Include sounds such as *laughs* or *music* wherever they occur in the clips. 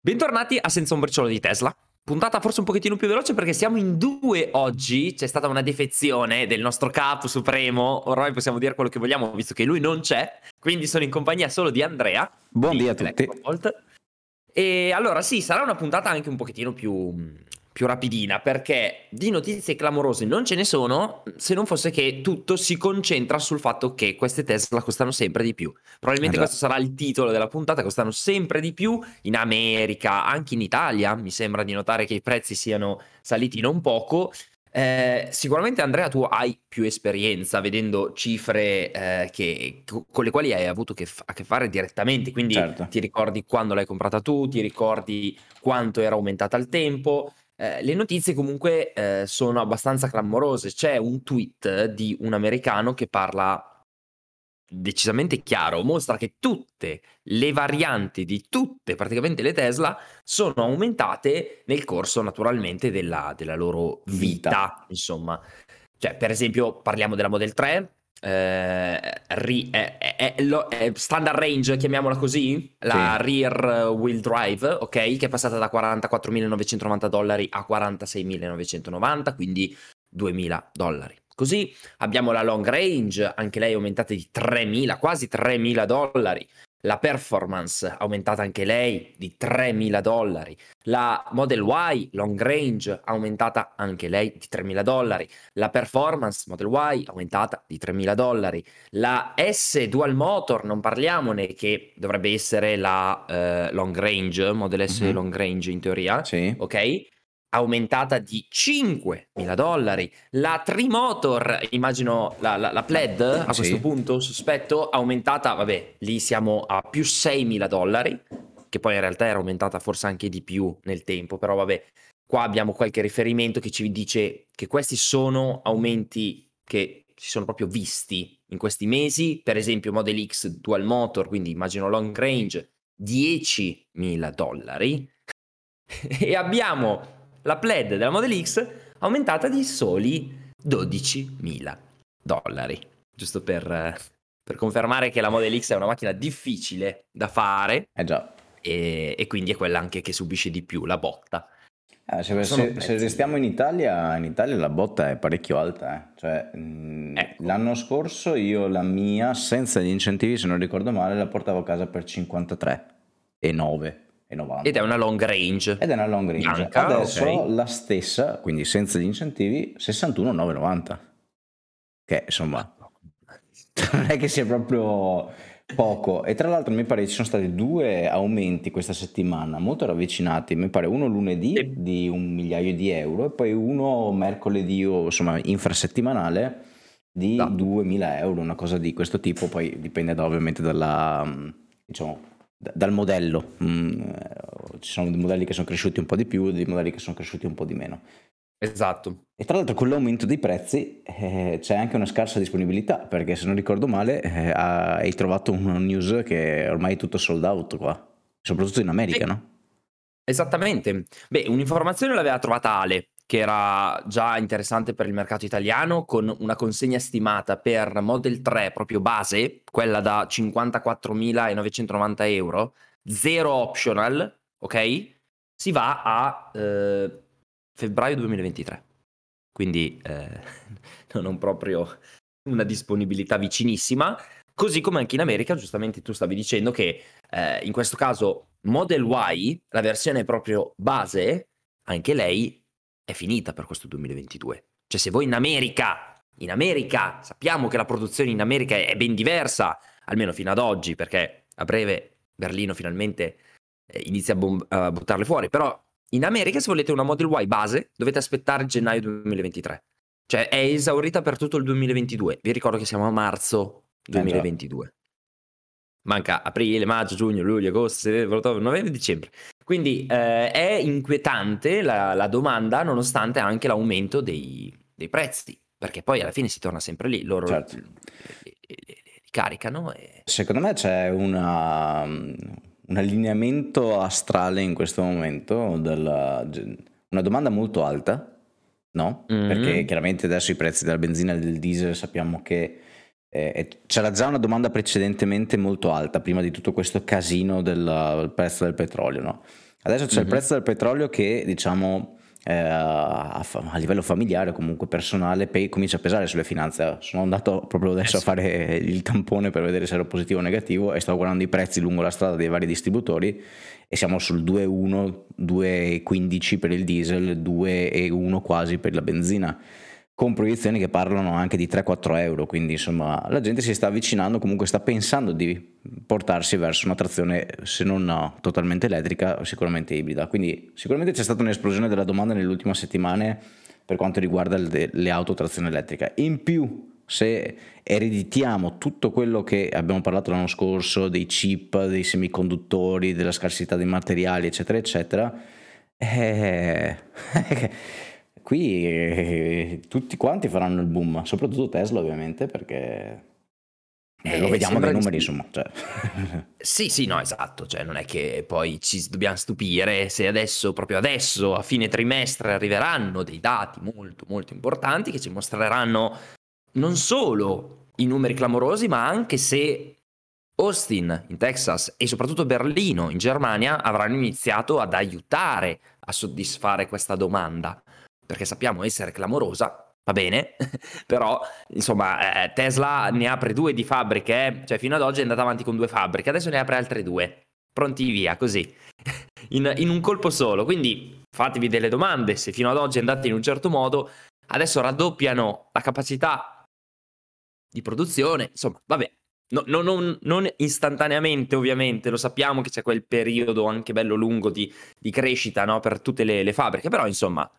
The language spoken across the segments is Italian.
Bentornati a Senza un briciolo di Tesla. Puntata forse un pochettino più veloce perché siamo in due oggi. C'è stata una defezione del nostro capo supremo. Ormai possiamo dire quello che vogliamo visto che lui non c'è. Quindi sono in compagnia solo di Andrea. Buondì a tutti. E allora sì, sarà una puntata anche un pochettino più più rapidina perché di notizie clamorose non ce ne sono se non fosse che tutto si concentra sul fatto che queste Tesla costano sempre di più. Probabilmente esatto. questo sarà il titolo della puntata, costano sempre di più in America, anche in Italia, mi sembra di notare che i prezzi siano saliti non poco. Eh, sicuramente Andrea tu hai più esperienza vedendo cifre eh, che, con le quali hai avuto che f- a che fare direttamente, quindi certo. ti ricordi quando l'hai comprata tu, ti ricordi quanto era aumentata al tempo, eh, le notizie comunque eh, sono abbastanza clamorose. C'è un tweet di un americano che parla decisamente chiaro, mostra che tutte le varianti di tutte praticamente le Tesla sono aumentate nel corso naturalmente della, della loro vita, vita. Insomma, cioè, per esempio, parliamo della Model 3, eh, ri, eh, eh, standard range, chiamiamola così, la sì. rear wheel drive, ok, che è passata da 44.990 dollari a 46.990, quindi 2.000 dollari. Così abbiamo la long range, anche lei aumentata di 3.000, quasi 3.000 dollari. La performance aumentata anche lei di 3.000 dollari. La Model Y long range aumentata anche lei di 3.000 dollari. La performance Model Y aumentata di 3.000 dollari. La S dual motor, non parliamone, che dovrebbe essere la uh, long range, Model S mm-hmm. long range in teoria. Sì. Ok? Aumentata di 5.000 dollari. La Trimotor, immagino la, la, la Pled a sì. questo punto, sospetto, aumentata, vabbè, lì siamo a più 6.000 dollari, che poi in realtà era aumentata forse anche di più nel tempo, però vabbè, qua abbiamo qualche riferimento che ci dice che questi sono aumenti che si sono proprio visti in questi mesi, per esempio Model X Dual Motor, quindi immagino long range, 10.000 dollari. *laughs* e abbiamo la Plaid della Model X aumentata di soli 12.000 dollari. Giusto per, per, confermare che la Model X è una macchina difficile da fare. Eh già. E, e quindi è quella anche che subisce di più la botta. Eh, se, se, se, restiamo in Italia, in Italia la botta è parecchio alta. Eh. Cioè, mh, ecco. L'anno scorso io la mia, senza gli incentivi, se non ricordo male, la portavo a casa per 53 e 9 ed è una long range. Ed è una long range. Bianca, Adesso okay. la stessa, quindi senza gli incentivi, 61,990. Che insomma, non è che sia proprio poco. E tra l'altro mi pare ci sono stati due aumenti questa settimana, molto ravvicinati. Mi pare uno lunedì sì. di un migliaio di euro e poi uno mercoledì o insomma infrasettimanale di no. 2000 euro, una cosa di questo tipo. Poi dipende da, ovviamente dalla, diciamo, dal modello. Mm, ci sono dei modelli che sono cresciuti un po' di più, dei modelli che sono cresciuti un po' di meno. Esatto. E tra l'altro con l'aumento dei prezzi eh, c'è anche una scarsa disponibilità, perché se non ricordo male eh, hai trovato una news che ormai è tutto sold out qua, soprattutto in America, sì. no? Esattamente. Beh, un'informazione l'aveva trovata Ale, che era già interessante per il mercato italiano, con una consegna stimata per Model 3 proprio base, quella da 54.990 euro, zero optional, ok? Si va a eh, febbraio 2023. Quindi eh, *laughs* non proprio una disponibilità vicinissima. Così come anche in America, giustamente tu stavi dicendo che eh, in questo caso Model Y, la versione proprio base, anche lei è finita per questo 2022. Cioè se voi in America, in America, sappiamo che la produzione in America è ben diversa, almeno fino ad oggi, perché a breve Berlino finalmente eh, inizia a, bom- a buttarle fuori, però in America se volete una Model Y base dovete aspettare gennaio 2023. Cioè è esaurita per tutto il 2022. Vi ricordo che siamo a marzo 2022. Eh Manca aprile, maggio, giugno, luglio, agosto, settembre, ottobre, novembre, dicembre. Quindi eh, è inquietante la, la, domanda nonostante anche l'aumento dei, dei, prezzi, perché poi alla fine si torna sempre lì, loro certo. li, li, li, caricano. E... Secondo me c'è una, un allineamento astrale in questo momento, della, una domanda molto alta, no? Mm-hmm. Perché chiaramente adesso i prezzi della benzina e del diesel sappiamo che eh, c'era già una domanda precedentemente molto alta prima di tutto questo casino del, prezzo del petrolio, no? Adesso c'è mm-hmm. il mhm. prezzo del petrolio che diciamo eh, a, a, livello familiare o comunque personale pe- comincia a pesare sulle finanze. Sono andato proprio adesso a fare il tampone per vedere se ero positivo o negativo e stavo guardando i prezzi lungo la strada dei vari distributori e siamo sul 2,1, 2,15 per il diesel, 2,1 quasi per la benzina con proiezioni che parlano anche di 3-4 euro, quindi insomma la gente si sta avvicinando, comunque sta pensando di portarsi verso una trazione se non no, totalmente elettrica, sicuramente ibrida. Quindi sicuramente c'è stata un'esplosione della domanda nelle ultime settimane per quanto riguarda le, le auto trazione elettrica. In più, se ereditiamo tutto quello che abbiamo parlato l'anno scorso, dei chip, dei semiconduttori, della scarsità dei materiali, eccetera, eccetera, eh, *laughs* qui eh, tutti quanti faranno il boom, soprattutto Tesla ovviamente perché eh, lo vediamo dai numeri insomma. Cioè. *laughs* sì, sì, no, esatto, cioè non è che poi ci dobbiamo stupire se adesso, proprio adesso, a fine trimestre arriveranno dei dati molto, molto importanti che ci mostreranno non solo i numeri clamorosi, ma anche se Austin in Texas e soprattutto Berlino in Germania avranno iniziato ad aiutare a soddisfare questa domanda perché sappiamo essere clamorosa, va bene, *laughs* però insomma eh, Tesla ne apre due di fabbriche, cioè fino ad oggi è andata avanti con due fabbriche, adesso ne apre altre due, pronti via, così, *laughs* in, in un colpo solo, quindi fatevi delle domande, se fino ad oggi è andata in un certo modo, adesso raddoppiano la capacità di produzione, insomma, vabbè, No, no, non, non, istantaneamente, ovviamente, lo sappiamo che c'è quel periodo anche bello lungo di, di crescita no, per tutte le, le, fabbriche, però insomma,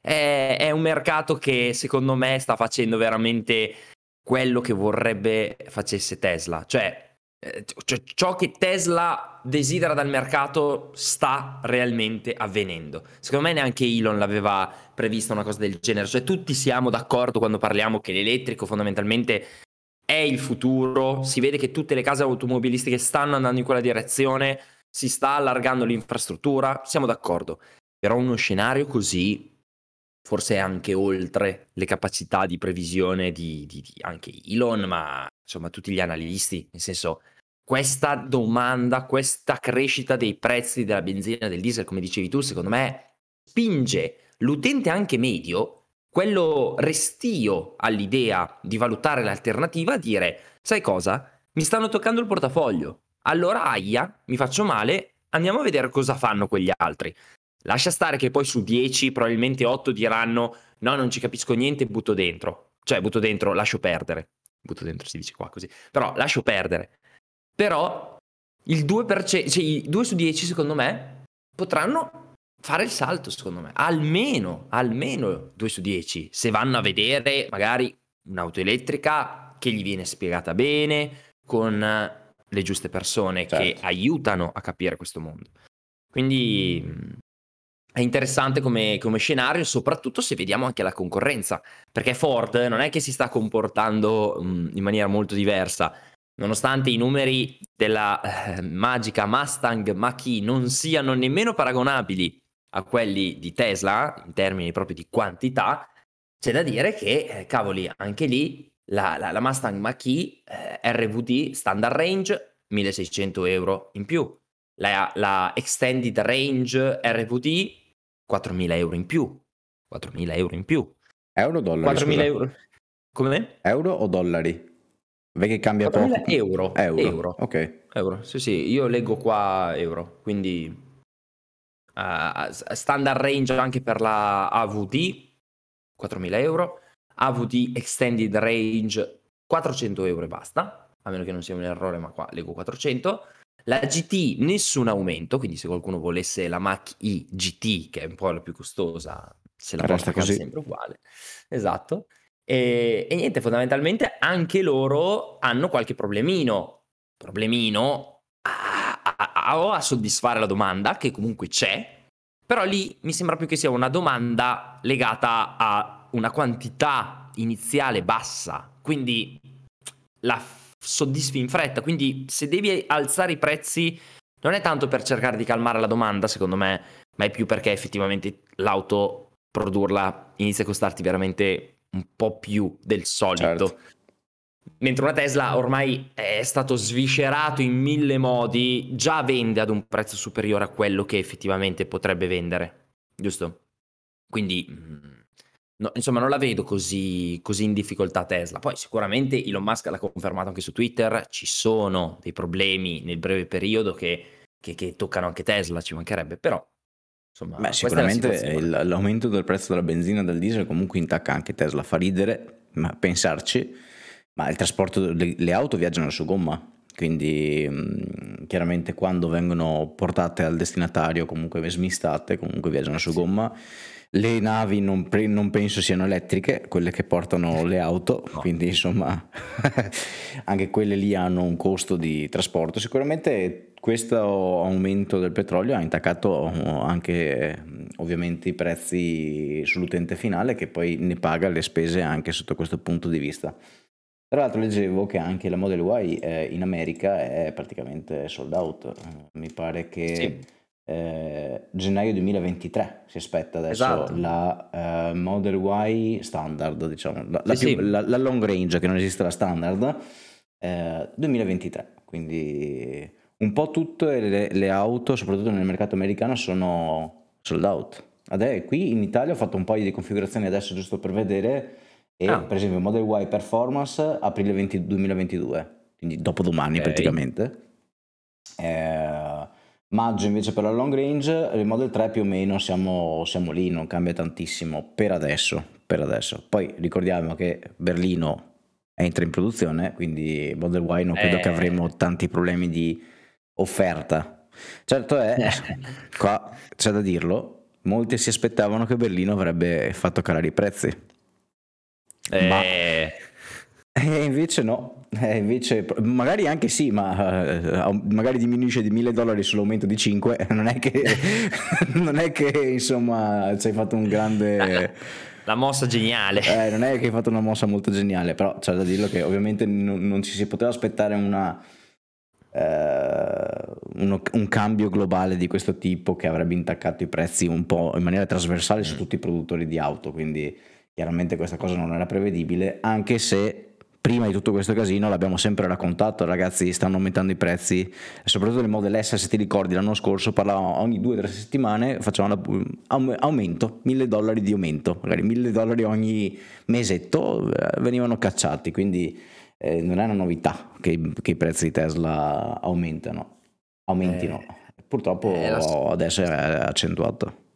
è, è un mercato che secondo me sta facendo veramente quello che vorrebbe facesse Tesla. Cioè, eh, cioè, ciò che Tesla desidera dal mercato sta realmente avvenendo. Secondo me neanche Elon l'aveva prevista una cosa del genere. Cioè, tutti siamo d'accordo quando parliamo che l'elettrico fondamentalmente è il futuro. Si vede che tutte le case automobilistiche stanno andando in quella direzione, si sta allargando l'infrastruttura, siamo d'accordo. Però uno scenario così forse anche oltre le capacità di previsione di, di, di anche Elon, ma insomma tutti gli analisti, nel senso questa domanda, questa crescita dei prezzi della benzina del diesel, come dicevi tu, secondo me spinge l'utente anche medio, quello restio all'idea di valutare l'alternativa, a dire, sai cosa? Mi stanno toccando il portafoglio. Allora, aia, mi faccio male, andiamo a vedere cosa fanno quegli altri. Lascia stare che poi su 10 probabilmente 8 diranno no, non ci capisco niente, butto dentro. Cioè, butto dentro, lascio perdere. Butto dentro si dice qua così. Però lascio perdere. Però il 2%, cioè i 2 su 10 secondo me potranno fare il salto secondo me. Almeno, almeno 2 su 10. Se vanno a vedere magari un'auto elettrica che gli viene spiegata bene, con le giuste persone certo. che aiutano a capire questo mondo. Quindi è interessante come, come, scenario, soprattutto se vediamo anche la concorrenza, perché Ford non è che si sta comportando mh, in maniera molto diversa, nonostante i numeri della eh, magica Mustang Mach-E non siano nemmeno paragonabili a quelli di Tesla in termini proprio di quantità, c'è da dire che, eh, cavoli, anche lì la, la, la Mustang Mach-E eh, RVD Standard Range 1600 euro in più, la, la Extended Range RVD 4.000 euro in più. 4.000 euro in più. Euro o dollari? 4.000 euro. Come? Euro o dollari? Che cambia poco. Euro. Euro. euro. Ok. Euro. Sì, sì, io leggo qua euro, quindi uh, standard range anche per la AVD 4.000 euro, AVD extended range 400 euro e basta, a meno che non sia un errore, ma qua leggo 400. La GT nessun aumento, quindi se qualcuno volesse la Mach E GT, che è un po' la più costosa, se la Resta può sempre uguale. Esatto. E, e, niente, fondamentalmente anche loro hanno qualche problemino. Problemino a, a, a, a soddisfare la domanda, che comunque c'è, però lì mi sembra più che sia una domanda legata a una quantità iniziale bassa. Quindi la soddisfi in fretta. Quindi se devi alzare i prezzi non è tanto per cercare di calmare la domanda, secondo me, ma è più perché effettivamente l'auto produrla inizia a costarti veramente un po' più del solito. Certo. mentre una Tesla ormai è stato sviscerato in mille modi, già vende ad un prezzo superiore a quello che effettivamente potrebbe vendere, giusto? Quindi, mm, no, insomma, non la vedo così, così in difficoltà Tesla. Poi sicuramente Elon Musk l'ha confermato anche su Twitter, ci sono dei problemi nel breve periodo che, che, che toccano anche Tesla, ci mancherebbe, però Insomma, Beh, sicuramente l'aumento del prezzo della benzina e del diesel comunque intacca anche Tesla, fa ridere, ma pensarci, ma il trasporto, le, le auto viaggiano su gomma, quindi mh, chiaramente quando vengono portate al destinatario comunque smistate, comunque viaggiano su gomma. Le navi non, pre- non, penso siano elettriche, quelle che portano le auto, *laughs* no. quindi insomma *laughs* anche quelle lì hanno un costo di trasporto. Sicuramente questo aumento del petrolio ha intaccato anche ovviamente i prezzi sull'utente finale che poi ne paga le spese anche sotto questo punto di vista. Tra l'altro leggevo che anche la Model Y eh, in America è praticamente sold out, mi pare che... Sì eh, gennaio 2023 si aspetta adesso esatto. la uh, Model Y standard, diciamo, la, la, sì, più, sì. La, la, long range che non esiste la standard, eh, 2023, quindi un po' tutte le, le, auto, soprattutto nel mercato americano, sono sold out. Adesso, qui in Italia ho fatto un paio di configurazioni adesso giusto per vedere e ah. per esempio Model Y Performance aprile 20, 2022, quindi dopodomani okay. praticamente. Eh, Maggio invece per la long range, il Model 3 più o meno siamo, siamo lì, non cambia tantissimo per adesso, per adesso. Poi ricordiamo che Berlino entra in produzione, quindi Model Y non credo eh. che avremo tanti problemi di offerta. Certo è, *laughs* qua c'è da dirlo, molti si aspettavano che Berlino avrebbe fatto calare i prezzi. Eh. Ma e invece no, e invece magari anche sì, ma uh, magari diminuisce di 1000 dollari sull'aumento di 5, *laughs* non è che, *laughs* non è che insomma ci hai fatto un grande... *laughs* La mossa geniale. Eh, non è che hai fatto una mossa molto geniale, però c'è da dirlo che ovviamente non, non ci si poteva aspettare una, uh, uno, un cambio globale di questo tipo che avrebbe intaccato i prezzi un po' in maniera trasversale su mm. tutti i produttori di auto, quindi chiaramente questa cosa non era prevedibile, anche se prima di tutto questo casino l'abbiamo sempre raccontato, ragazzi, stanno aumentando i prezzi, soprattutto nel Model S, se ti ricordi l'anno scorso parlavamo ogni due o tre settimane, facevano aumento, mille dollari di aumento, magari mille dollari ogni mesetto eh, venivano cacciati, quindi eh, non è una novità che, che, i prezzi di Tesla aumentano, aumentino. Eh, Purtroppo eh, adesso è accentuato.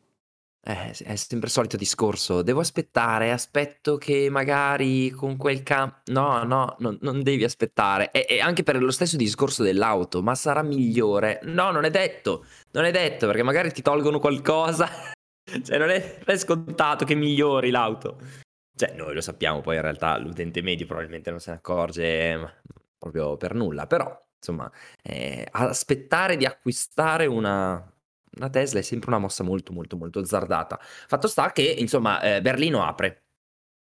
Eh, è sempre il solito discorso. Devo aspettare, aspetto che magari con quel cam... No, no, non, non devi aspettare. E, e anche per lo stesso discorso dell'auto, ma sarà migliore? No, non è detto. Non è detto perché magari ti tolgono qualcosa. *laughs* cioè, non è, non è scontato che migliori l'auto. Cioè, noi lo sappiamo, poi in realtà l'utente medio probabilmente non se ne accorge proprio per nulla. Però, insomma, eh, aspettare di acquistare una, una Tesla è sempre una mossa molto molto molto azzardata. Fatto sta che, insomma, eh, Berlino apre.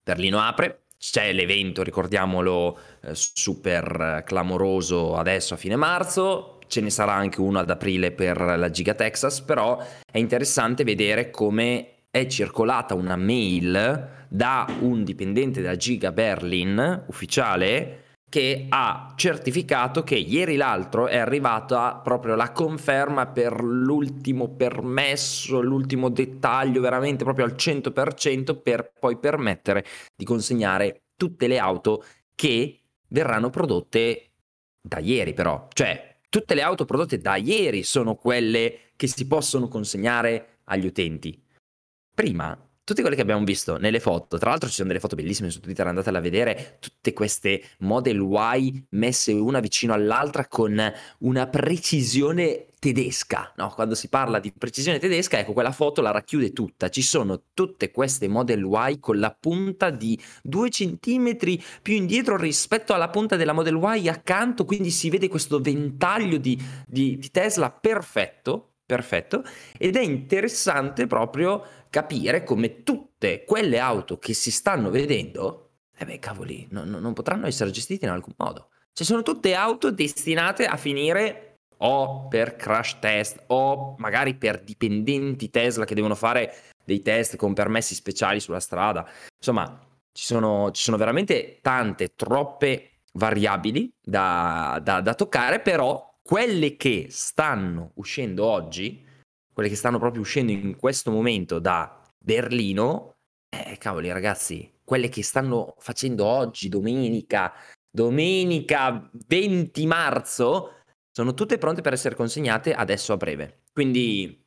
Berlino apre, c'è l'evento, ricordiamolo, eh, super clamoroso adesso a fine marzo, ce ne sarà anche uno ad aprile per la Giga Texas, però è interessante vedere come è circolata una mail da un dipendente della Giga Berlin ufficiale che ha certificato che ieri l'altro è arrivata proprio la conferma per l'ultimo permesso, l'ultimo dettaglio veramente proprio al 100% per poi permettere di consegnare tutte le auto che verranno prodotte da ieri però, cioè tutte le auto prodotte da ieri sono quelle che si possono consegnare agli utenti. Prima tutte quelle che abbiamo visto nelle foto, tra l'altro ci sono delle foto bellissime su Twitter, andatele a vedere, tutte queste Model Y messe una vicino all'altra con una precisione tedesca, no? Quando si parla di precisione tedesca, ecco, quella foto la racchiude tutta. Ci sono tutte queste Model Y con la punta di due centimetri più indietro rispetto alla punta della Model Y accanto, quindi si vede questo ventaglio di, di, di Tesla perfetto, perfetto, ed è interessante proprio capire come tutte quelle auto che si stanno vedendo, eh beh cavoli, no, no, non potranno essere gestite in alcun modo. Cioè sono tutte auto destinate a finire o per crash test o magari per dipendenti Tesla che devono fare dei test con permessi speciali sulla strada. Insomma, ci sono, ci sono veramente tante, troppe variabili da, da, da toccare, però quelle che stanno uscendo oggi, quelle che stanno proprio uscendo in questo momento da Berlino, eh, cavoli ragazzi, quelle che stanno facendo oggi, domenica, domenica 20 marzo, sono tutte pronte per essere consegnate adesso a breve. Quindi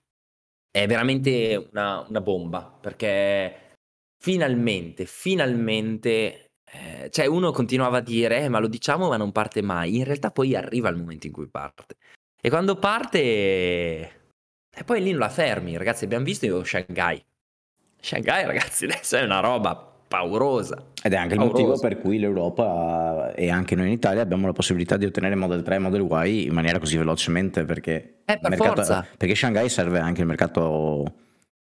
è veramente una, una bomba, perché finalmente, finalmente eh, cioè uno continuava a dire, eh, ma lo diciamo ma non parte mai. In realtà poi arriva il momento in cui parte. E quando parte... E poi lì non la fermi, ragazzi, abbiamo visto io Shanghai. Shanghai, ragazzi, *laughs* adesso è una roba paurosa. Ed è anche il paurosa. motivo per cui l'Europa e anche noi in Italia abbiamo la possibilità di ottenere Model 3 e Model Y in maniera così velocemente perché, eh, per mercato, perché Shanghai serve anche il mercato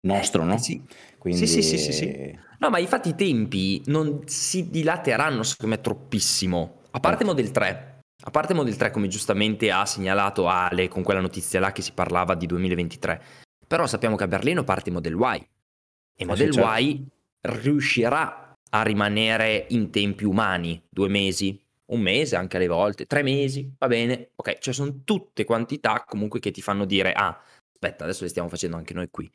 nostro, no? Eh, sì. Quindi... Sì, sì, sì, sì, No, ma infatti i tempi non si dilateranno, secondo me, troppissimo. A parte eh. Model 3. A parte Model 3, come giustamente ha segnalato Ale con quella notizia là che si parlava di 2023. Però sappiamo che a Berlino parte Model Y. E Model eh sì, certo. Y riuscirà a rimanere in tempi umani, due mesi, un mese anche alle volte, tre mesi, va bene, ok, cioè sono tutte quantità comunque che ti fanno dire, ah, aspetta, adesso le stiamo facendo anche noi qui.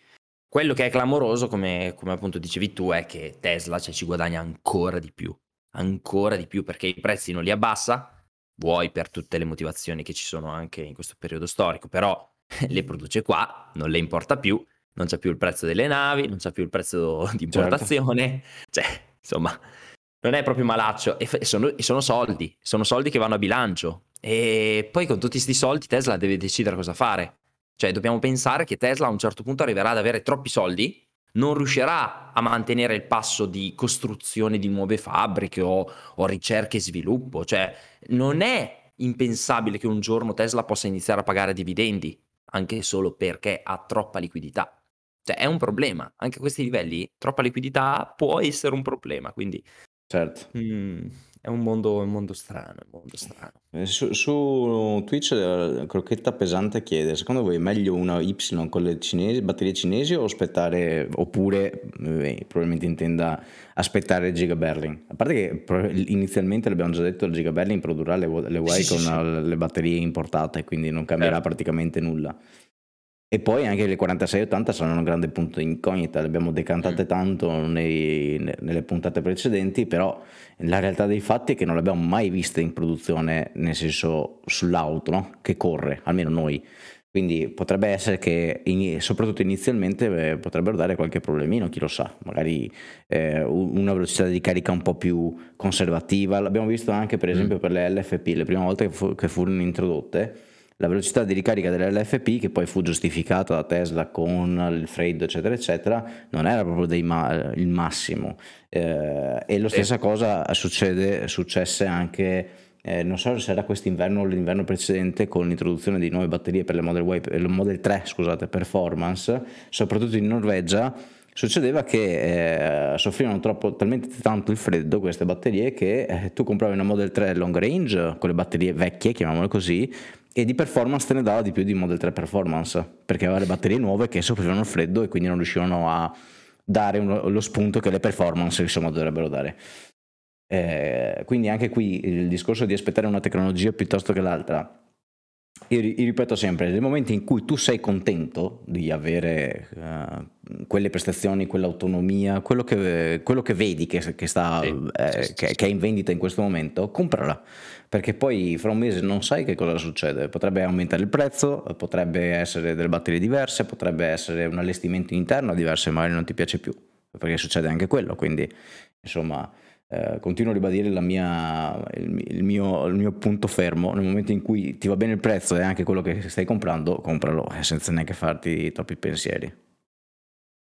Quello che è clamoroso, come, come appunto dicevi tu, è che Tesla cioè, ci guadagna ancora di più, ancora di più perché i prezzi non li abbassa, vuoi per tutte le motivazioni che ci sono anche in questo periodo storico, però *laughs* le produce qua, non le importa più, non c'è più il prezzo delle navi, non c'è più il prezzo di certo. importazione, certo. *laughs* cioè insomma non è proprio malaccio e sono, e sono soldi, sono soldi che vanno a bilancio e poi con tutti questi soldi Tesla deve decidere cosa fare cioè dobbiamo pensare che Tesla a un certo punto arriverà ad avere troppi soldi, non riuscirà a mantenere il passo di costruzione di nuove fabbriche o, o ricerca e sviluppo. Cioè non è impensabile che un giorno Tesla possa iniziare a pagare dividendi, anche solo perché ha troppa liquidità. Cioè è un problema, anche a questi livelli troppa liquidità può essere un problema, quindi... Certo. Mm, è un mondo, un mondo strano, un mondo strano. Eh, su, su Twitch la crocchetta pesante chiede: secondo voi è meglio una Y con le cinesi, batterie cinesi o aspettare, oppure eh, probabilmente intenda aspettare il Giga Berlin? A parte che inizialmente l'abbiamo già detto, il Giga Berlin produrrà le, le Y sì, con sì, sì. le batterie importate, quindi non cambierà certo. praticamente nulla. E poi anche le 4680 saranno un grande punto di incognita, le abbiamo decantate mm. tanto nei, nelle puntate precedenti, però la realtà dei fatti è che non le abbiamo mai viste in produzione, nel senso sull'auto, no? che corre, almeno noi. Quindi potrebbe essere che, soprattutto inizialmente, eh, potrebbero dare qualche problemino, chi lo sa, magari eh, una velocità di carica un po' più conservativa. L'abbiamo visto anche per mm. esempio per le LFP, le prime volte che, fu, che furono introdotte la velocità di ricarica dell'LFP, che poi fu giustificata da Tesla con il freddo, eccetera, eccetera, non era proprio ma- il massimo. Eh, e la stessa cosa succede, successe anche. Eh, non so se era quest'inverno o l'inverno precedente con l'introduzione di nuove batterie per le Model, y, le Model 3 scusate, performance, soprattutto in Norvegia, succedeva che eh, soffrivano troppo, talmente tanto il freddo queste batterie che eh, tu compravi una Model 3 long range con le batterie vecchie, chiamiamole così, e di performance te ne dava di più di Model 3 Performance perché aveva le batterie nuove che soffrivano il freddo e quindi non riuscivano a dare uno, lo spunto che le performance insomma dovrebbero dare. Eh, quindi anche qui il discorso di aspettare una tecnologia piuttosto che l'altra io, ripeto sempre, nel momento in cui tu sei contento di avere uh, quelle prestazioni, quell'autonomia, quello che, quello che vedi che, che, sta, sì, eh, sì, che, sì. che, è in vendita in questo momento, comprala, perché poi fra un mese non sai che cosa succede, potrebbe aumentare il prezzo, potrebbe essere delle batterie diverse, potrebbe essere un allestimento interno diverso e magari non ti piace più, perché succede anche quello, quindi insomma eh, continuo a ribadire mia, il, il, mio, il, mio, punto fermo. Nel momento in cui ti va bene il prezzo e anche quello che stai comprando, compralo eh, senza neanche farti troppi pensieri.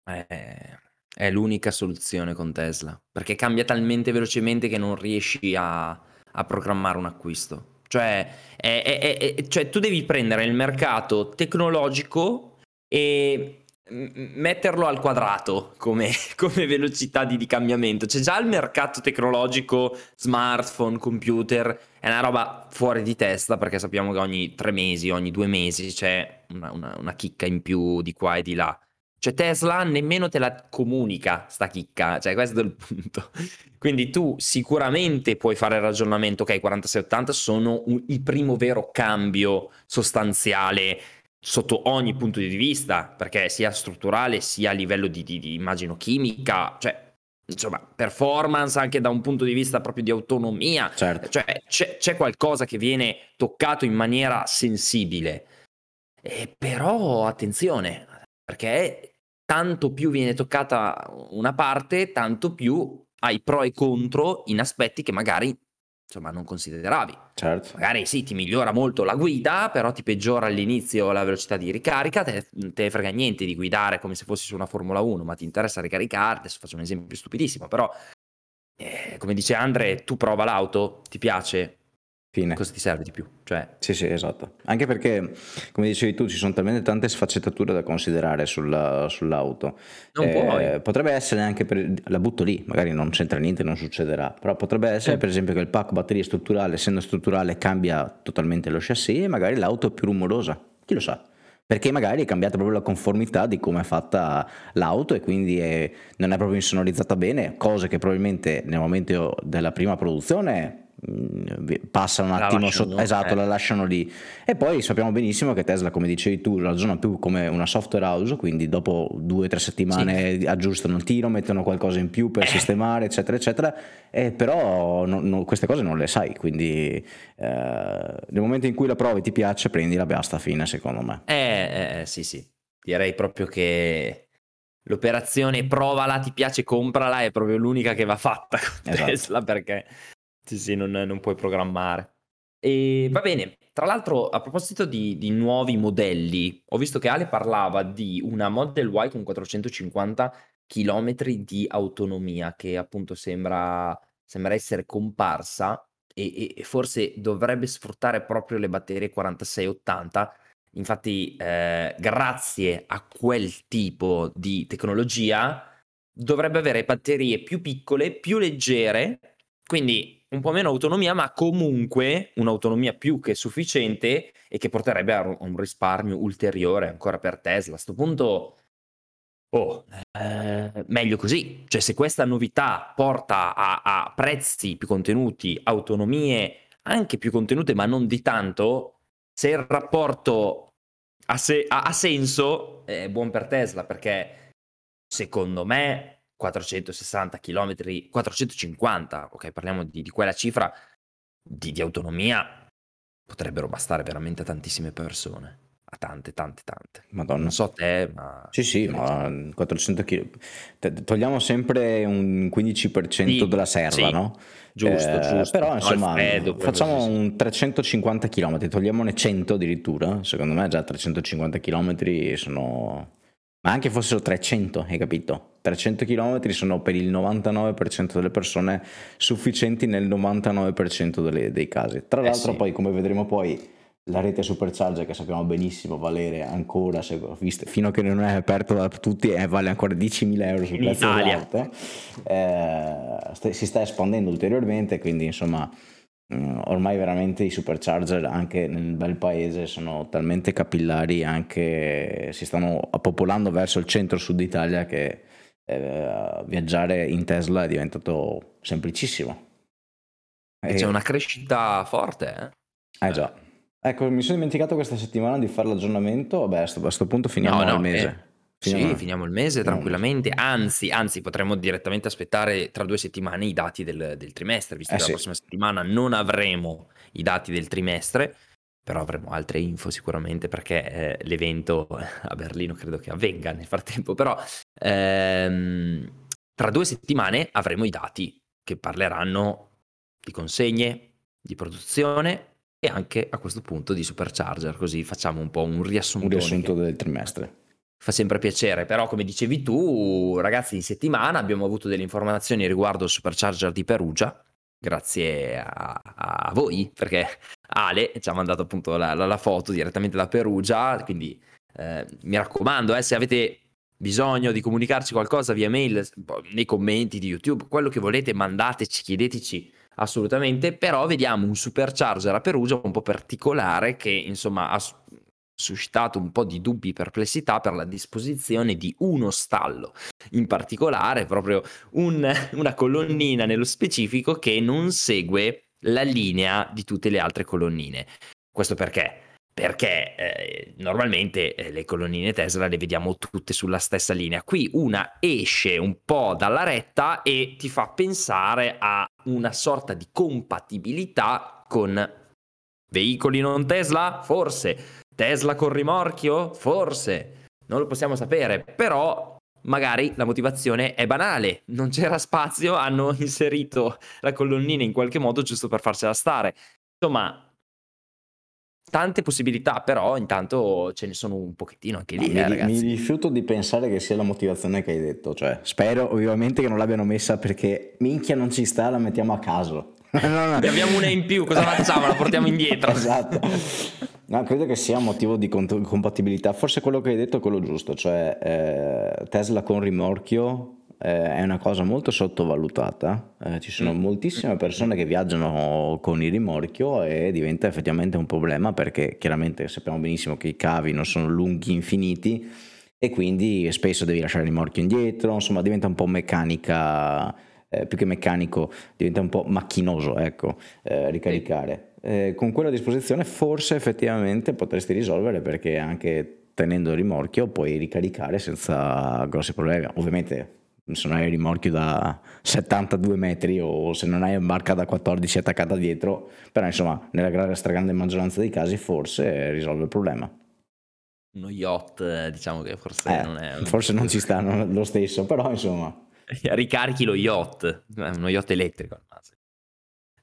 È, è l'unica soluzione con Tesla perché cambia talmente velocemente che non riesci a, a programmare un acquisto. Cioè, è, è, cioè, tu devi prendere il mercato tecnologico e metterlo al quadrato come, *laughs* come velocità di, di, cambiamento. C'è già il mercato tecnologico, smartphone, computer, è una roba fuori di testa perché sappiamo che ogni tre mesi, ogni due mesi c'è una, una, una chicca in più di qua e di là. Cioè Tesla nemmeno te la comunica sta chicca, cioè questo è il punto. *laughs* Quindi tu sicuramente puoi fare il ragionamento, ok, 4680 sono un, il primo vero cambio sostanziale sotto ogni punto di vista, perché sia strutturale sia a livello di, di, di immagino chimica, cioè insomma, performance anche da un punto di vista proprio di autonomia. Certo. Cioè, c'è, c'è, qualcosa che viene toccato in maniera sensibile. Eh, però attenzione, perché tanto più viene toccata una parte, tanto più hai pro e contro in aspetti che magari insomma non consideravi. Certo. Magari sì, ti migliora molto la guida, però ti peggiora all'inizio la velocità di ricarica, te, te frega niente di guidare come se fossi su una Formula 1, ma ti interessa ricaricare, adesso faccio un esempio stupidissimo, però eh, come dice Andre, tu prova l'auto, ti piace, Fine. Cosa ti serve di più? Cioè... Sì, sì, esatto. Anche perché, come dicevi tu, ci sono talmente tante sfaccettature da considerare sulla, sull'auto. Non eh, puoi. Potrebbe essere anche per... La butto lì, magari non c'entra niente, non succederà. Però potrebbe essere, eh. per esempio, che il pack batteria strutturale, essendo strutturale, cambia totalmente lo chassis e magari l'auto è più rumorosa. Chi lo sa? Perché magari è cambiata proprio la conformità di come è fatta l'auto e quindi è... non è proprio insonorizzata bene, cose che probabilmente nel momento della prima produzione Mm, passa un attimo sotto, esatto, eh. la lasciano lì. E poi sappiamo benissimo che Tesla, come dicevi tu, ragiona più come una software house, quindi dopo due o tre settimane sì. aggiustano il tiro, mettono qualcosa in più per eh. sistemare, eccetera, eccetera. E però no, no, queste cose non le sai, quindi eh, nel momento in cui la provi ti piace, prendi la basta fine, secondo me. Eh, eh, eh, sì, sì. Direi proprio che l'operazione provala, ti piace, comprala è proprio l'unica che va fatta con esatto. Tesla perché sì, sì, non, non puoi programmare. E va bene, tra l'altro a proposito di, di, nuovi modelli, ho visto che Ale parlava di una Model Y con 450 km di autonomia che appunto sembra, sembra essere comparsa e, e, forse dovrebbe sfruttare proprio le batterie 4680. Infatti, eh, grazie a quel tipo di tecnologia, dovrebbe avere batterie più piccole, più leggere, quindi un po' meno autonomia, ma comunque un'autonomia più che sufficiente e che porterebbe a un risparmio ulteriore ancora per Tesla. A questo punto, oh, eh, meglio così. Cioè, se questa novità porta a, a, prezzi più contenuti, autonomie anche più contenute, ma non di tanto, se il rapporto ha, se- ha, senso, è buon per Tesla perché secondo me 460 km, 450, ok, parliamo di, di quella cifra di, di, autonomia, potrebbero bastare veramente a tantissime persone. A tante, tante, tante. Madonna. Non so te, ma... Sì, sì, ma 400 km... Togliamo sempre un 15% sì, della serra, sì. no? Giusto, eh, giusto. Però insomma, no, freddo, facciamo sì. un 350 km, togliamone 100 addirittura. Secondo me già 350 km sono ma anche fossero 300, hai capito? 300 km sono per il 99% delle persone sufficienti nel 99% delle, dei casi. Tra eh l'altro, sì. poi, come vedremo poi, la rete supercharger che sappiamo benissimo valere ancora, se, fino a che non è aperto da tutti, eh, vale ancora 10.000 euro sul prezzo dell'auto, eh, si sta espandendo ulteriormente, quindi insomma Mm, ormai veramente i supercharger anche nel bel paese sono talmente capillari, anche si stanno popolando verso il centro-sud Italia che eh, viaggiare in Tesla è diventato semplicissimo. E c'è una crescita forte, eh? Eh già. Ecco, mi sono dimenticato questa settimana di fare l'aggiornamento. Vabbè, a questo punto finiamo no, no, il mese. Finiamo, sì, finiamo il mese tranquillamente, anzi, anzi potremmo direttamente aspettare tra due settimane i dati del, del trimestre, visto eh che sì. la prossima settimana non avremo i dati del trimestre, però avremo altre info sicuramente perché eh, l'evento *laughs* a Berlino credo che avvenga nel frattempo, però ehm, tra due settimane avremo i dati che parleranno di consegne, di produzione e anche a questo punto di supercharger, così facciamo un po' un riassunto. Un riassunto del trimestre fa sempre piacere, però come dicevi tu, ragazzi, in settimana abbiamo avuto delle informazioni riguardo il supercharger di Perugia, grazie a, a voi, perché Ale ci ha mandato appunto la, la, la foto direttamente da Perugia, quindi eh, mi raccomando, eh, se avete bisogno di comunicarci qualcosa via mail, nei commenti di YouTube, quello che volete, mandateci, chiedeteci assolutamente, però vediamo un supercharger a Perugia un po' particolare che insomma suscitato un po' di dubbi e perplessità per la disposizione di uno stallo, in particolare proprio un, *laughs* una colonnina nello specifico che non segue la linea di tutte le altre colonnine. Questo perché? Perché eh, normalmente eh, le colonnine Tesla le vediamo tutte sulla stessa linea. Qui una esce un po' dalla retta e ti fa pensare a una sorta di compatibilità con veicoli non Tesla? Forse. Tesla con rimorchio? Forse. Non lo possiamo sapere, però magari la motivazione è banale, non c'era spazio, hanno *laughs* inserito la colonnina in qualche modo giusto per farsela stare. Insomma, tante possibilità, però intanto ce ne sono un pochettino anche lì. No, eh, mi, mi, rifiuto di pensare che sia la motivazione che hai detto, cioè spero ovviamente che non l'abbiano messa perché minchia non ci sta, la mettiamo a caso. *laughs* no, no. Ne abbiamo una in più, cosa *laughs* facciamo? La portiamo indietro. esatto. No, credo che sia un motivo di compatibilità. Forse quello che hai detto è quello giusto, cioè eh, Tesla con rimorchio eh, è una cosa molto sottovalutata. Eh, ci sono mm. moltissime persone che viaggiano con il rimorchio e diventa effettivamente un problema perché chiaramente sappiamo benissimo che i cavi non sono lunghi infiniti e quindi spesso devi lasciare il rimorchio indietro, insomma diventa un po' meccanica. Eh, più che meccanico diventa un po' macchinoso, ecco, eh, ricaricare eh, con quella disposizione forse effettivamente potresti risolvere perché anche tenendo il rimorchio puoi ricaricare senza grossi problemi. Ovviamente se non hai il rimorchio da 72 metri o se non hai barca da 14 attaccata dietro, però insomma nella stragrande maggioranza dei casi forse risolve il problema. Uno yacht eh, diciamo che forse eh, non è... Forse non ci sta lo stesso, però insomma... *laughs* Ricarichi lo yacht, uno yacht elettrico.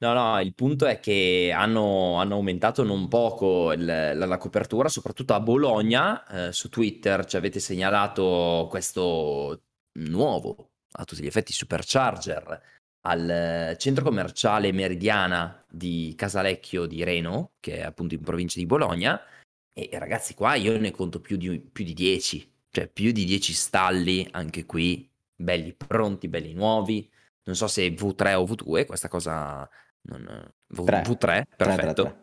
No, no, il punto è che hanno, hanno aumentato non poco il- la, la copertura, soprattutto a Bologna. eh, su Twitter ci avete segnalato questo nuovo, a tutti gli effetti, supercharger al centro commerciale Meridiana di Casalecchio di Reno, che è appunto in provincia di Bologna. E ragazzi, qua io ne conto più di, più di 10, cioè più di 10 stalli anche qui, belli pronti, belli nuovi. Non so se V3 o V2, questa cosa non, v, 3. V3, perfetto. 3, 3,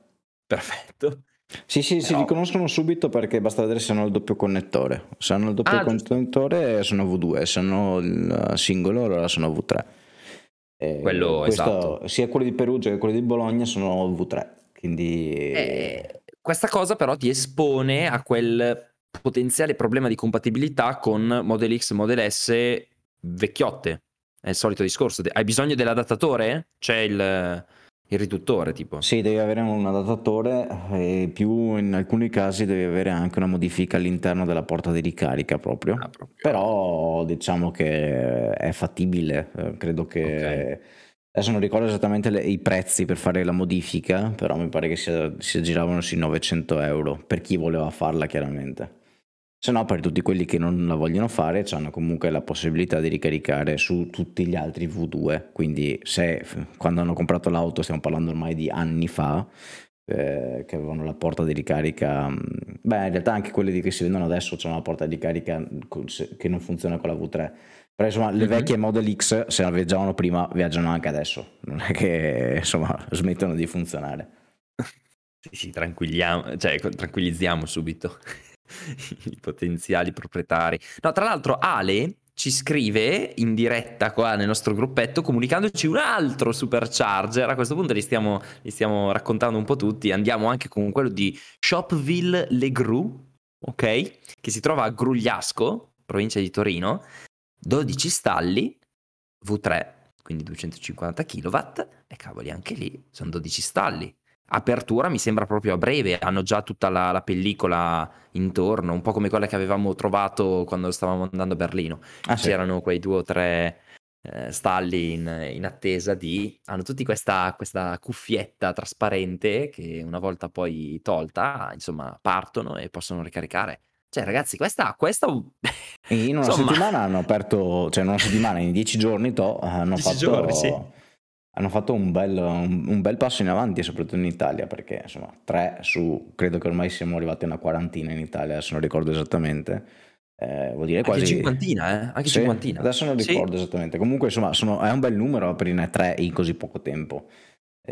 Perfetto. Sì, sì, Però... si riconoscono subito perché basta vedere se hanno il doppio connettore. Se hanno il doppio ah, connettore sono V2, se hanno il singolo allora sono V3. E quello esatto. Sia quelli di Perugia che quelli di Bologna sono V3. Quindi... Eh, questa cosa però ti espone a quel potenziale problema di compatibilità con Model X e Model S vecchiotte è il solito discorso. Hai bisogno dell'adattatore? C'è il, il riduttore tipo. Sì, devi avere un adattatore e più in alcuni casi devi avere anche una modifica all'interno della porta di ricarica proprio. Ah, proprio. Però diciamo che è fattibile, eh, credo che... Okay. Adesso non ricordo esattamente le, i prezzi per fare la modifica, però mi pare che si, si aggiravano sui 900 euro per chi voleva farla chiaramente. Se no, per tutti quelli che non la vogliono fare, hanno comunque la possibilità di ricaricare su tutti gli altri V2. Quindi, se quando hanno comprato l'auto, stiamo parlando ormai di anni fa, eh, che avevano la porta di ricarica, mm, beh, in realtà anche quelli che si vendono adesso hanno la porta di ricarica che non funziona con la V3. Però insomma, le mm-hmm. vecchie Model X, se viaggiavano prima, viaggiano anche adesso. Non è che insomma smettono di funzionare. Sì, sì, tranquilliamo, cioè, tranquillizziamo subito. I potenziali proprietari. No, tra l'altro Ale ci scrive in diretta qua nel nostro gruppetto comunicandoci un altro supercharger. A questo punto li stiamo, li stiamo raccontando un po' tutti. Andiamo anche con quello di Shopville Le Gru, ok? Che si trova a Grugliasco, provincia di Torino. 12 stalli, V3, quindi 250 kW. E cavoli, anche lì sono 12 stalli apertura mi sembra proprio a breve, hanno già tutta la, la, pellicola intorno, un po' come quella che avevamo trovato quando stavamo andando a Berlino. Ah, C'erano sì. quei due o tre eh, stalli in, in, attesa di... hanno tutti questa, questa, cuffietta trasparente che una volta poi tolta, insomma, partono e possono ricaricare. Cioè, ragazzi, questa... questa... In una *laughs* insomma... settimana hanno aperto, cioè in una settimana, in dieci giorni, to, hanno dieci fatto... Giorni, sì hanno fatto un bel, un, un bel, passo in avanti, soprattutto in Italia, perché insomma, tre su, credo che ormai siamo arrivati a una quarantina in Italia, se non ricordo esattamente. Eh, vuol dire quasi... Anche cinquantina, eh? Anche sì, cinquantina. Adesso non ricordo sì. esattamente. Comunque, insomma, sono, è un bel numero aprire tre in così poco tempo.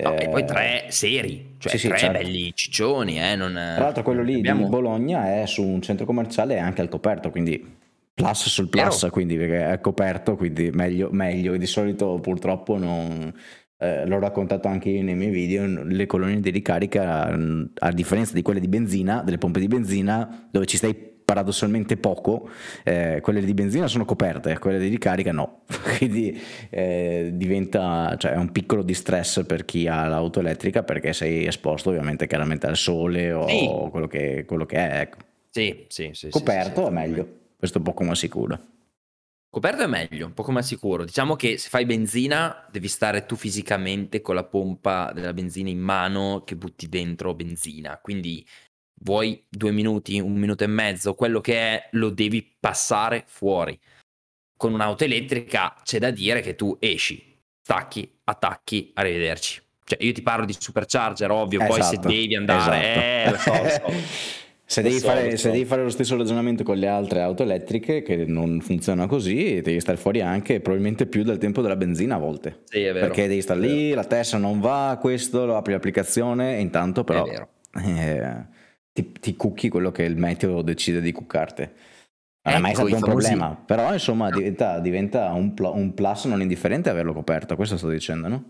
No, e poi tre seri, cioè sì, tre sì, certo. belli ciccioni. Eh, non, Tra l'altro quello lì abbiamo... di Bologna è su un centro commerciale anche al coperto, quindi plus sul plus, Vero. quindi perché è coperto, quindi meglio, meglio. Di solito purtroppo non... Eh, l'ho raccontato anche io nei miei video, le colonie di ricarica, a differenza di quelle di benzina, delle pompe di benzina, dove ci stai paradossalmente poco, eh, quelle di benzina sono coperte, quelle di ricarica no, *laughs* quindi eh, diventa cioè, è un piccolo distress per chi ha l'auto elettrica perché sei esposto ovviamente chiaramente al sole o sì. quello, che, quello, che, è. Ecco. Sì, sì, sì. Coperto sì, è meglio, questo poco ma sicuro. Coperto è meglio, un poco ma sicuro. Diciamo che se fai benzina devi stare tu fisicamente con la pompa della benzina in mano che butti dentro benzina, quindi vuoi due minuti, un minuto e mezzo, quello che è, lo devi passare fuori. Con un'auto elettrica c'è da dire che tu esci, stacchi, attacchi, arrivederci. Cioè, io ti parlo di supercharger, ovvio, esatto, poi se esatto, devi andare, esatto. eh, lo so, lo so. *laughs* Se devi, fare, se devi, fare, lo stesso ragionamento con le altre auto elettriche che non funziona così, devi stare fuori anche probabilmente più del tempo della benzina a volte. Sì, è vero. Perché devi stare lì, la testa non va, questo, lo apri l'applicazione, intanto però... Eh, ti, ti cucchi quello che il meteo decide di cuccarti. Non è mai ecco, stato un problema, però insomma diventa, diventa un, pl- un, plus non indifferente averlo coperto, questo sto dicendo, no?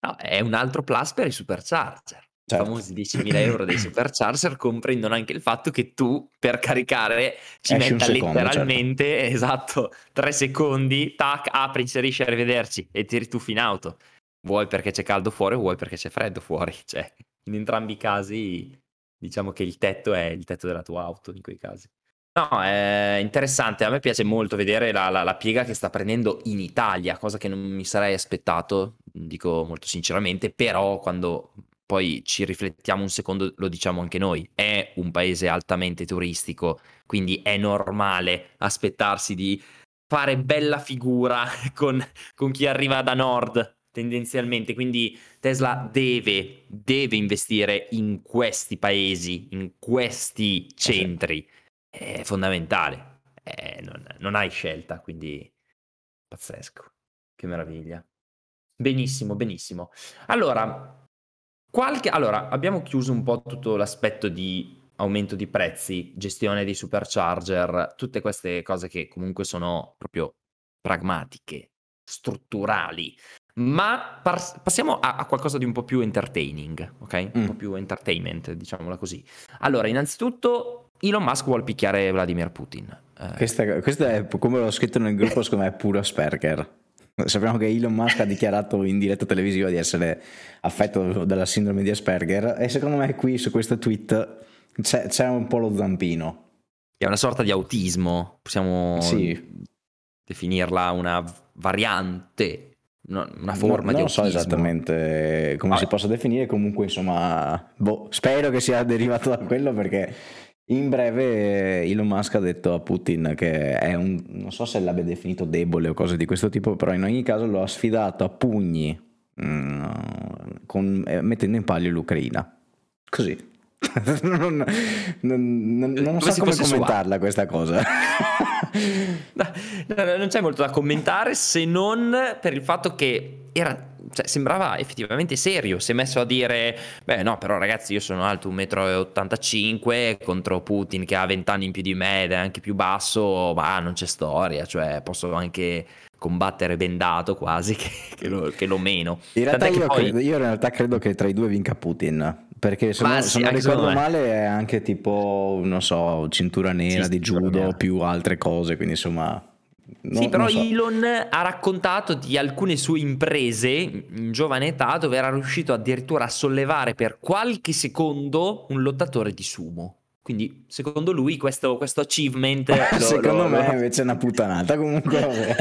No, è un altro plus per i supercharger. Certo. I famosi 10.000 euro dei supercharger comprendono anche il fatto che tu per caricare ci Esci metta secondo, certo. letteralmente, certo. *laughs* esatto, 3 secondi, tac, apri, inserisci, arrivederci e ti ritufi in auto. Vuoi perché c'è caldo fuori, vuoi perché c'è freddo fuori. *laughs* Cioè, in entrambi i casi diciamo che il tetto è il tetto della tua auto in quei casi. No, è interessante, a me piace molto vedere la, la, la, piega che sta prendendo in Italia, cosa che non mi sarei aspettato, dico molto sinceramente, però quando poi ci riflettiamo un secondo lo diciamo anche noi, è un paese altamente turistico, quindi è normale aspettarsi di fare bella figura *laughs* con, con chi arriva da nord tendenzialmente, quindi Tesla deve, deve investire in questi paesi, in questi centri, è fondamentale, eh, non, non hai scelta, quindi pazzesco, che meraviglia. Benissimo, benissimo. Allora, qualche... allora, abbiamo chiuso un po' tutto l'aspetto di aumento di prezzi, gestione di supercharger, tutte queste cose che comunque sono proprio pragmatiche, strutturali. Ma par- passiamo a-, a, qualcosa di un po' più entertaining, ok? Mm. Un po' più entertainment, diciamola così. Allora, innanzitutto, Elon Musk vuole picchiare Vladimir Putin. Eh. Questa, questa, è, come l'ho scritto nel gruppo, secondo me è puro Asperger. *laughs* Sappiamo che Elon Musk ha dichiarato in diretta televisiva di essere affetto dalla sindrome di Asperger e secondo me qui su questo tweet c'è, c'è un po' lo zampino. È una sorta di autismo, possiamo sì. definirla una variante una forma no, di non so esattamente come ah. si possa definire comunque insomma boh, spero che sia derivato da quello perché in breve Elon Musk ha detto a Putin che è un non so se l'abbia definito debole o cose di questo tipo però in ogni caso lo ha sfidato a pugni mm, con, eh, mettendo in palio l'Ucraina. Così. *laughs* Non, non, non, non so come commentarla questa cosa. *laughs* No, no, non c'è molto da commentare se non per il fatto che era, cioè, sembrava effettivamente serio. Si è messo a dire: Beh, no, però ragazzi, io sono alto 1,85 m contro Putin che ha 20 anni in più di me ed è anche più basso. Ma non c'è storia, cioè posso anche combattere bendato quasi *laughs* che, che, lo, che lo, meno. In realtà io, poi... credo, io in realtà credo che tra i due vinca Putin. Perché se, non, se non ricordo male è anche tipo, non so, cintura nera sì, di judo più altre cose, quindi insomma... Non, sì, però so. Elon ha raccontato di alcune sue imprese in giovane età dove era riuscito addirittura a sollevare per qualche secondo un lottatore di sumo. Quindi, secondo lui, questo, questo achievement. *laughs* Lo, secondo lo, me lo... invece è una puttanata. Comunque,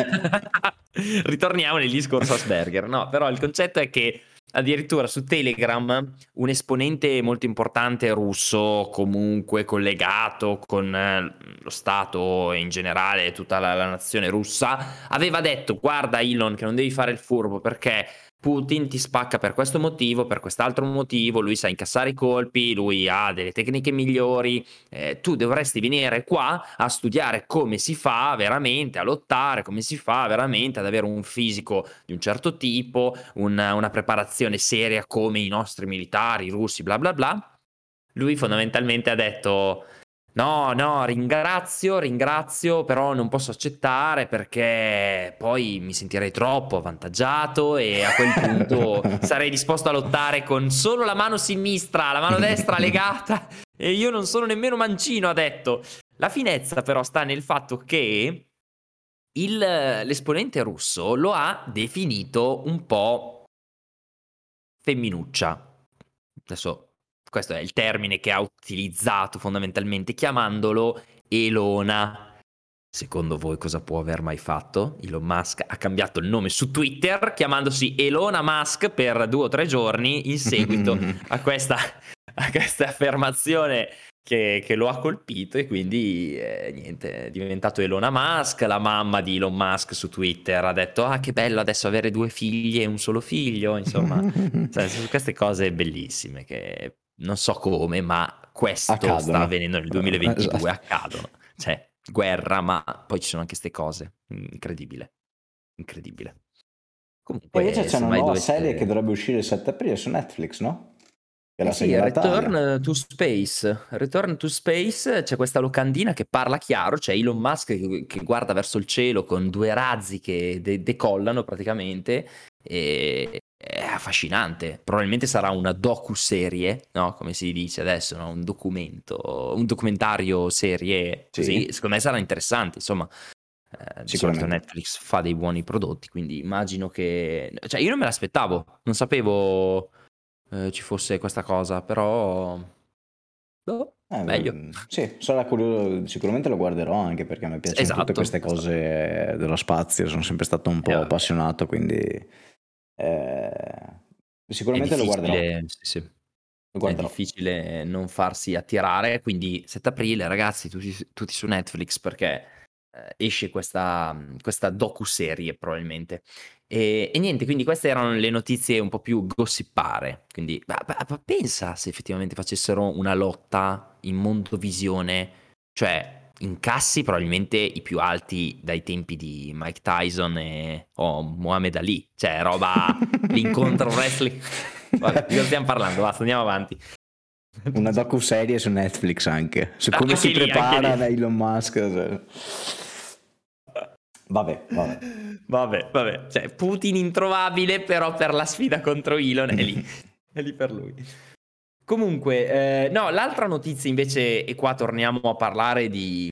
*laughs* ritorniamo nel discorso Asperger. No, però il concetto è che addirittura su Telegram un esponente molto importante russo, comunque collegato con eh, lo Stato in generale tutta la, la nazione russa, aveva detto: Guarda, Elon, che non devi fare il furbo perché Putin ti spacca per questo motivo, per quest'altro motivo, lui sa incassare i colpi, lui ha delle tecniche migliori, eh, tu dovresti venire qua a studiare come si fa veramente a lottare, come si fa veramente ad avere un fisico di un certo tipo, una, una preparazione seria come i nostri militari russi, bla bla bla. Lui fondamentalmente ha detto No, no, ringrazio, ringrazio, però non posso accettare perché poi mi sentirei troppo avvantaggiato e a quel punto *laughs* sarei disposto a lottare con solo la mano sinistra, la mano destra *laughs* legata e io non sono nemmeno mancino, ha detto. La finezza però sta nel fatto che il, l'esponente russo lo ha definito un po' femminuccia. Adesso questo è il termine che ha utilizzato fondamentalmente chiamandolo Elona. Secondo voi cosa può aver mai fatto? Elon Musk ha cambiato il nome su Twitter chiamandosi Elona Musk per due o tre giorni in seguito *laughs* a questa, a questa affermazione che, che, lo ha colpito e quindi eh, niente, è diventato Elona Musk, la mamma di Elon Musk su Twitter ha detto ah che bello adesso avere due figlie e un solo figlio, insomma, *laughs* cioè, queste cose bellissime che non so come, ma questo accadono. sta avvenendo nel 2022, esatto. accadono, cioè guerra, ma poi ci sono anche queste cose, incredibile, incredibile. Comunque, invece c'è una nuova serie che dovrebbe uscire il 7 aprile su Netflix, no? Eh sì, Return to Space. Return to Space c'è questa locandina che parla chiaro, c'è Elon Musk che, che guarda verso il cielo con due razzi che de- decollano praticamente e è affascinante. Probabilmente sarà una docu-serie, no? Come si dice adesso, no? un documento, un documentario serie così. Sì. Secondo me sarà interessante, insomma. Eh, di solito Netflix fa dei buoni prodotti, quindi immagino che... Cioè, io non me l'aspettavo, non sapevo eh, ci fosse questa cosa, però... Boh, eh, meglio. Mm, sì, sarà curioso, sicuramente lo guarderò anche perché a me piacciono esatto, tutte queste esatto. cose dello spazio, sono sempre stato un po' eh, appassionato, quindi eh, sicuramente lo guarderò. Sì, sì. Guarderò. È difficile non farsi attirare, quindi 7 aprile ragazzi, tutti, tutti su Netflix perché eh, esce questa, questa docu-serie probabilmente. E, e, niente, quindi queste erano le notizie un po' più gossipare. Quindi ma, ma pensa se effettivamente facessero una lotta in mondovisione, cioè incassi probabilmente i più alti dai tempi di Mike Tyson e oh, Muhammad Ali, cioè roba *laughs* l'incontro wrestling. Vabbè, di cosa stiamo parlando? Basta, andiamo avanti. Una docu-serie su Netflix anche, su come anche si lì, prepara Elon Musk. Cioè. Vabbè, vabbè. Vabbè, vabbè. Cioè, Putin introvabile, però per la sfida contro Elon è lì. *laughs* è lì per lui. Comunque, eh, no, l'altra notizia invece, e qua torniamo a parlare di,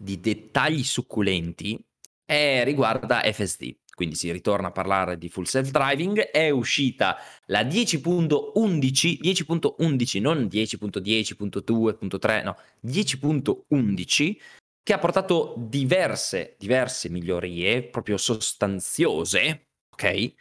di dettagli succulenti, è, riguarda FSD. Quindi si ritorna a parlare di full self driving. È uscita la 10.11, 10.11, non 10.10.2.3, no, 10.11 che ha portato diverse, diverse migliorie, proprio sostanziose, ok?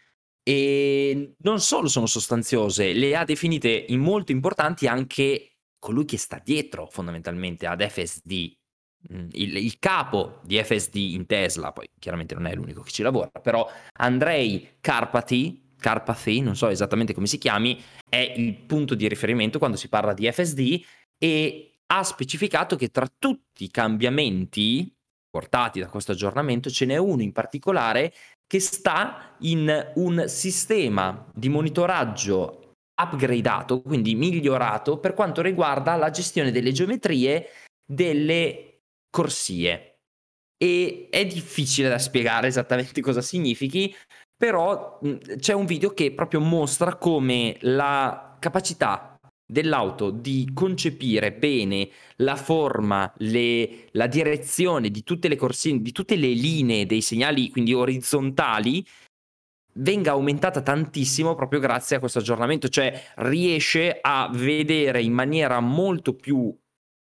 E non solo sono sostanziose, le ha definite in molto importanti anche colui che sta dietro fondamentalmente ad FSD, il, il, capo di FSD in Tesla, poi chiaramente non è l'unico che ci lavora, però Andrei Carpati, Carpathy, non so esattamente come si chiami, è il punto di riferimento quando si parla di FSD e ha specificato che tra tutti i cambiamenti portati da questo aggiornamento ce n'è uno in particolare che sta in un sistema di monitoraggio upgradato, quindi migliorato per quanto riguarda la gestione delle geometrie delle corsie. E è difficile da spiegare esattamente *laughs* cosa significhi, però c'è un video che proprio mostra come la capacità dell'auto di concepire bene la forma, le, la direzione di tutte le corsine, di tutte le linee dei segnali, quindi orizzontali, venga aumentata tantissimo proprio grazie a questo aggiornamento, cioè riesce a vedere in maniera molto più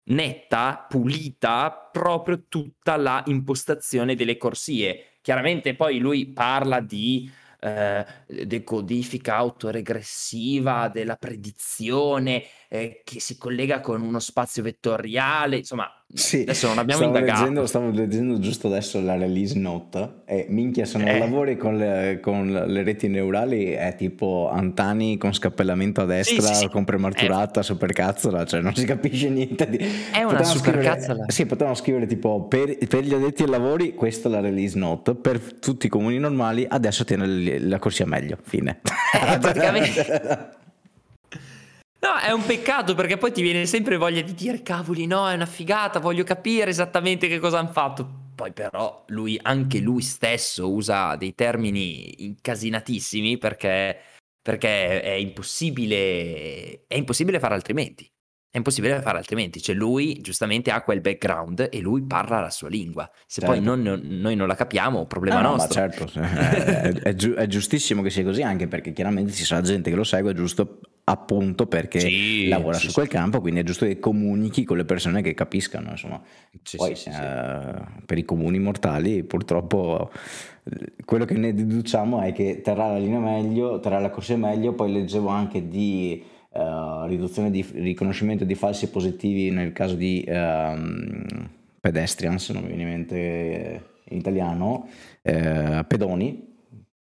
netta, pulita, proprio tutta la impostazione delle corsie. Chiaramente poi lui parla di eh, decodifica autoregressiva della predizione, eh, che si collega con uno spazio vettoriale, insomma, sì, adesso non abbiamo stavo indagato. Leggendo, stavo leggendo giusto adesso la release note e minchia se non eh. lavori con le, con le, reti neurali è tipo Antani con scappellamento a destra, sì, sì, con premarturata, eh. supercazzola, cioè non si capisce niente. Di... È una supercazzola. Sì, potevano scrivere tipo per, per, gli addetti ai lavori questa è la release note, per tutti i comuni normali adesso tiene la corsia meglio, fine. Eh, praticamente... *laughs* No, è un peccato perché poi ti viene sempre voglia di dire cavoli, no, è una figata, voglio capire esattamente che cosa hanno fatto. Poi però lui, anche lui stesso usa dei termini incasinatissimi perché, perché è impossibile, è impossibile fare altrimenti. È impossibile fare altrimenti, cioè lui giustamente ha quel background e lui parla la sua lingua. Se certo. poi non, noi non la capiamo, problema no, nostro. Ma certo, è, è, è, giustissimo che sia così, anche perché chiaramente ci sarà gente che lo segue giusto appunto perché sì, lavora sì, su quel sì. campo, quindi è giusto che comunichi con le persone che capiscano. Insomma. poi eh, per i comuni mortali purtroppo quello che ne deduciamo è che terrà la linea meglio, terrà la corsia meglio, poi leggevo anche di uh, riduzione di riconoscimento di falsi positivi nel caso di uh, pedestrians, non mi viene in mente in italiano, uh, pedoni.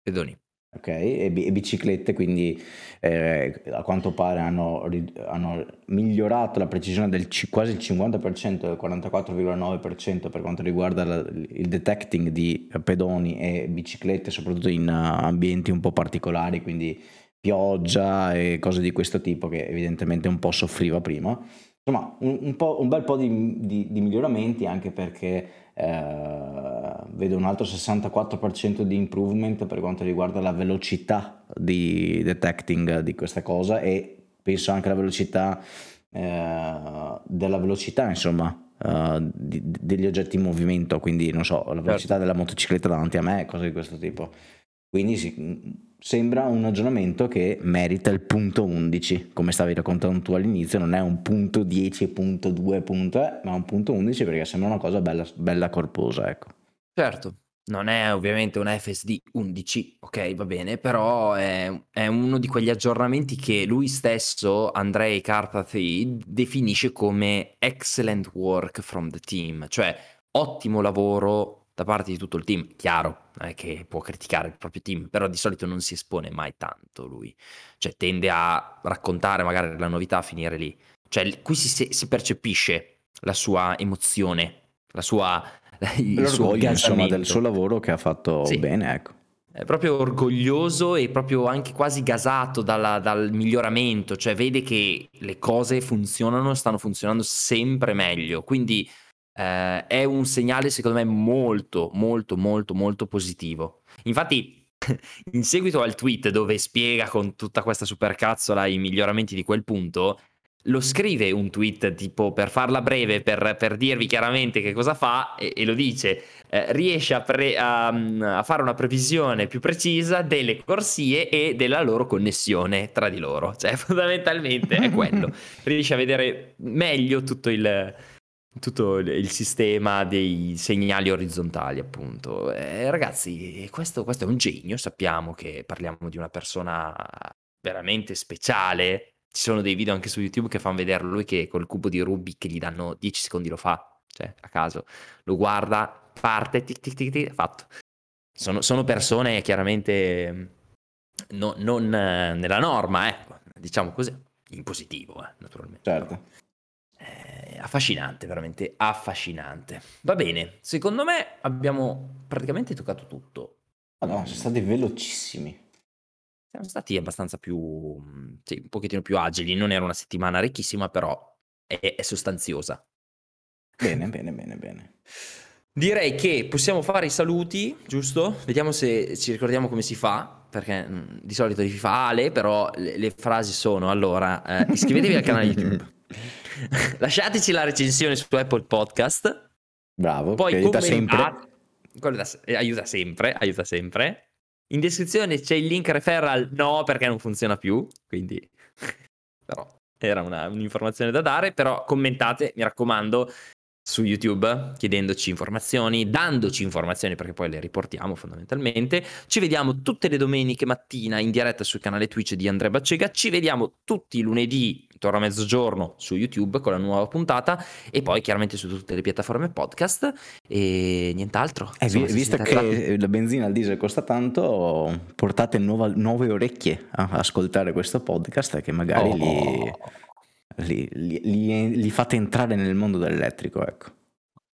Pedoni. Ok, e, e biciclette, quindi eh, a quanto pare hanno, hanno, migliorato la precisione del c- quasi il 50%, del 44,9% per quanto riguarda la, il detecting di pedoni e biciclette, soprattutto in uh, ambienti un po' particolari, quindi pioggia e cose di questo tipo che evidentemente un po' soffriva prima. Insomma, un, un, un bel po' di, di, di, miglioramenti anche perché eh, vedo un altro 64% di improvement per quanto riguarda la velocità di detecting di questa cosa e penso anche alla velocità eh, della velocità, insomma, Uh, di, degli oggetti in movimento, quindi non so, la velocità certo. della motocicletta davanti a me, cose di questo tipo. Quindi sì, sembra un aggiornamento che merita il punto 11, come stavi raccontando tu all'inizio, non è un punto 10, punto 2, punto è, ma un punto 11 perché sembra una cosa bella, bella corposa, ecco. Certo, non è ovviamente una FSD 11, ok, va bene, però è, è uno di quegli aggiornamenti che lui stesso, Andrei Karpathy, definisce come excellent work from the team, cioè ottimo lavoro da parte di tutto il team. Chiaro, non è che può criticare il proprio team, però di solito non si espone mai tanto lui. Cioè tende a raccontare magari la novità, a finire lì. Cioè qui si, si percepisce la sua emozione, la sua... *laughs* Il L'orgoglio insomma del suo lavoro che ha fatto sì. bene, ecco. È proprio orgoglioso e proprio anche quasi gasato dalla, dal miglioramento, cioè vede che le cose funzionano, stanno funzionando sempre meglio. Quindi eh, è un segnale secondo me molto, molto, molto, molto positivo. Infatti, *laughs* in seguito al tweet dove spiega con tutta questa supercazzola i miglioramenti di quel punto, lo scrive un tweet tipo per farla breve, per, per dirvi chiaramente che cosa fa e, e lo dice, eh, riesce a, pre, a, a, fare una previsione più precisa delle corsie e della loro connessione tra di loro, cioè *laughs* fondamentalmente è quello, *laughs* riesce a vedere meglio tutto il, tutto il sistema dei segnali orizzontali, appunto. Eh, ragazzi, questo, questo, è un genio, sappiamo che parliamo di una persona veramente speciale. Ci sono dei video anche su YouTube che fanno vedere lui che col cubo di Rubik gli danno 10 secondi lo fa, cioè a caso. Lo guarda, parte, tic tic tic, tic fatto. Sono, sono persone chiaramente no, non nella norma, ecco, diciamo così, in positivo, eh, naturalmente. Certo affascinante, veramente affascinante. Va bene, secondo me abbiamo praticamente toccato tutto. Ah no, sono stati velocissimi. Siamo stati abbastanza più, sì, un pochettino più agili. Non era una settimana ricchissima, però è, è sostanziosa. Bene, bene, bene, bene. Direi che possiamo fare i saluti, giusto? Vediamo se ci ricordiamo come si fa, perché mh, mm, di solito si fa Ale, però le, le frasi sono allora, eh, iscrivetevi al canale YouTube. *laughs* Lasciateci la recensione su Apple Podcast. Bravo, poi aiuta sempre. Eh, aiuta sempre, aiuta sempre. In descrizione c'è il link referral no perché non funziona più, quindi *laughs* però era una, un'informazione da dare, però commentate, mi raccomando, su YouTube chiedendoci informazioni, dandoci informazioni perché poi le riportiamo fondamentalmente. Ci vediamo tutte le domeniche mattina in diretta sul canale Twitch di Andrea Baccega. Ci vediamo tutti i lunedì intorno a mezzogiorno su YouTube con la nuova puntata e poi chiaramente su tutte le piattaforme podcast e nient'altro. Eh, Insomma, visto che arrivati... la benzina al diesel costa tanto, portate nuova, nuove orecchie a ascoltare questo podcast che magari oh. li li, li, li, fate entrare nel mondo dell'elettrico, ecco.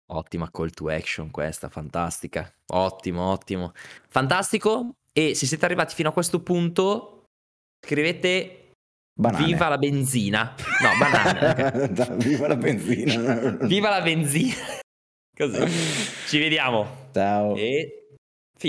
Ottima call to action questa, fantastica. Ottimo, ottimo. Fantastico. E se siete arrivati fino a questo punto, scrivete Banane. Viva la benzina. No, banane. *laughs* Viva la benzina. Viva la benzina. *laughs* Così. Ci vediamo. Ciao. E